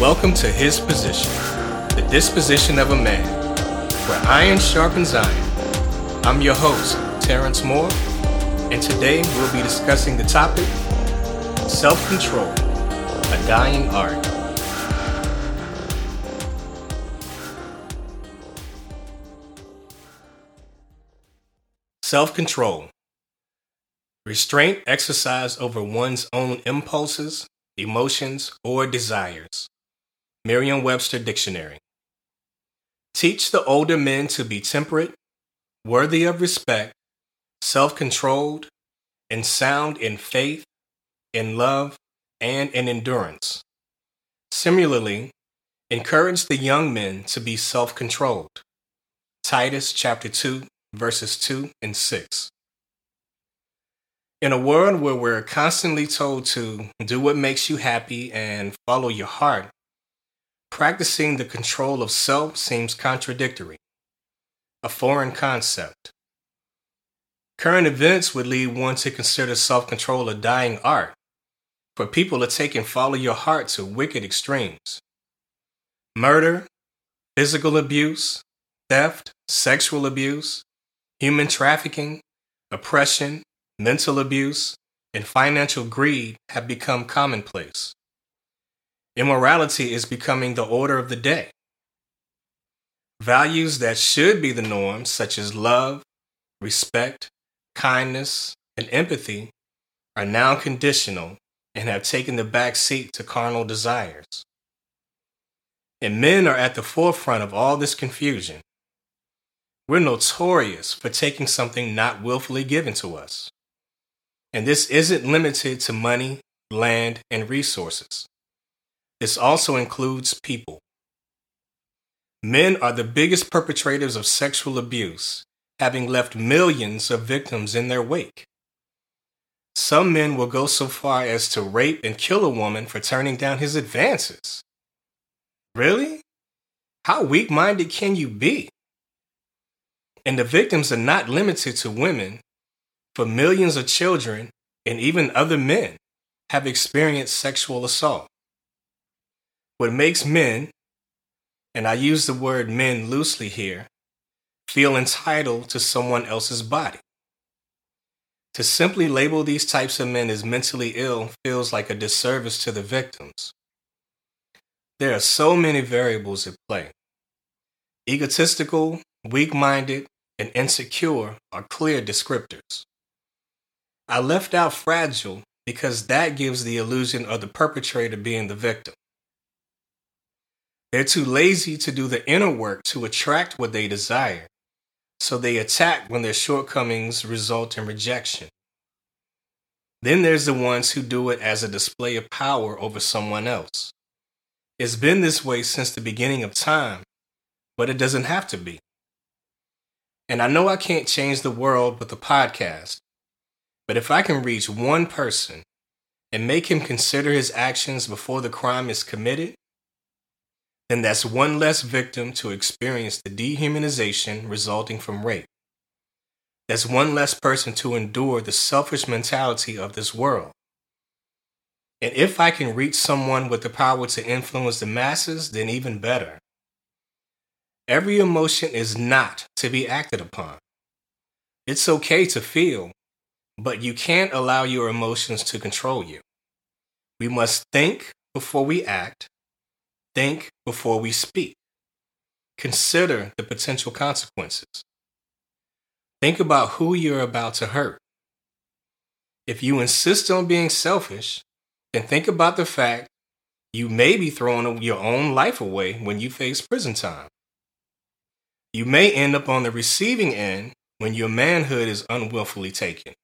Welcome to His Position, the disposition of a man, where iron sharpens iron. I'm your host, Terrence Moore, and today we'll be discussing the topic Self Control, a Dying Art. Self control. Restraint exercised over one's own impulses, emotions, or desires. Merriam Webster Dictionary. Teach the older men to be temperate, worthy of respect, self controlled, and sound in faith, in love, and in endurance. Similarly, encourage the young men to be self controlled. Titus chapter 2, verses 2 and 6. In a world where we're constantly told to do what makes you happy and follow your heart, practicing the control of self seems contradictory, a foreign concept. Current events would lead one to consider self control a dying art, for people are taking follow your heart to wicked extremes. Murder, physical abuse, theft, sexual abuse, human trafficking, oppression, mental abuse, and financial greed have become commonplace. Immorality is becoming the order of the day. Values that should be the norm, such as love, respect, kindness, and empathy, are now conditional and have taken the back seat to carnal desires. And men are at the forefront of all this confusion. We're notorious for taking something not willfully given to us. And this isn't limited to money, land, and resources. This also includes people. Men are the biggest perpetrators of sexual abuse, having left millions of victims in their wake. Some men will go so far as to rape and kill a woman for turning down his advances. Really? How weak minded can you be? And the victims are not limited to women, for millions of children and even other men have experienced sexual assault. What makes men, and I use the word men loosely here, feel entitled to someone else's body. To simply label these types of men as mentally ill feels like a disservice to the victims. There are so many variables at play. Egotistical, weak minded, and insecure are clear descriptors. I left out fragile because that gives the illusion of the perpetrator being the victim. They're too lazy to do the inner work to attract what they desire, so they attack when their shortcomings result in rejection. Then there's the ones who do it as a display of power over someone else. It's been this way since the beginning of time, but it doesn't have to be. And I know I can't change the world with a podcast, but if I can reach one person and make him consider his actions before the crime is committed, then that's one less victim to experience the dehumanization resulting from rape. That's one less person to endure the selfish mentality of this world. And if I can reach someone with the power to influence the masses, then even better. Every emotion is not to be acted upon. It's okay to feel, but you can't allow your emotions to control you. We must think before we act, think before we speak. Consider the potential consequences. Think about who you're about to hurt. If you insist on being selfish, then think about the fact you may be throwing your own life away when you face prison time. You may end up on the receiving end when your manhood is unwillfully taken.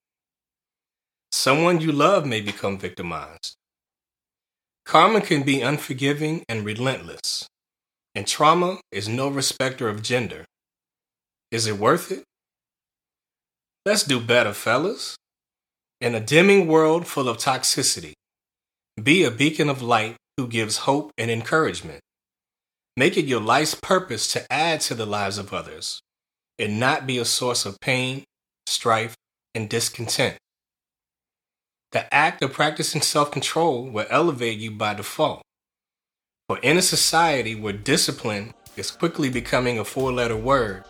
Someone you love may become victimized. Karma can be unforgiving and relentless, and trauma is no respecter of gender. Is it worth it? Let's do better, fellas. In a dimming world full of toxicity, be a beacon of light who gives hope and encouragement. Make it your life's purpose to add to the lives of others and not be a source of pain, strife, and discontent. The act of practicing self control will elevate you by default. For in a society where discipline is quickly becoming a four letter word,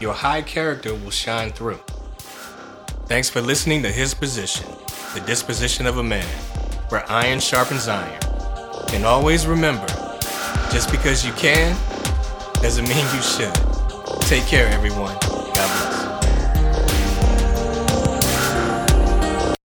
your high character will shine through. Thanks for listening to His Position, the disposition of a man, where iron sharpens iron. And always remember just because you can doesn't mean you should. Take care, everyone.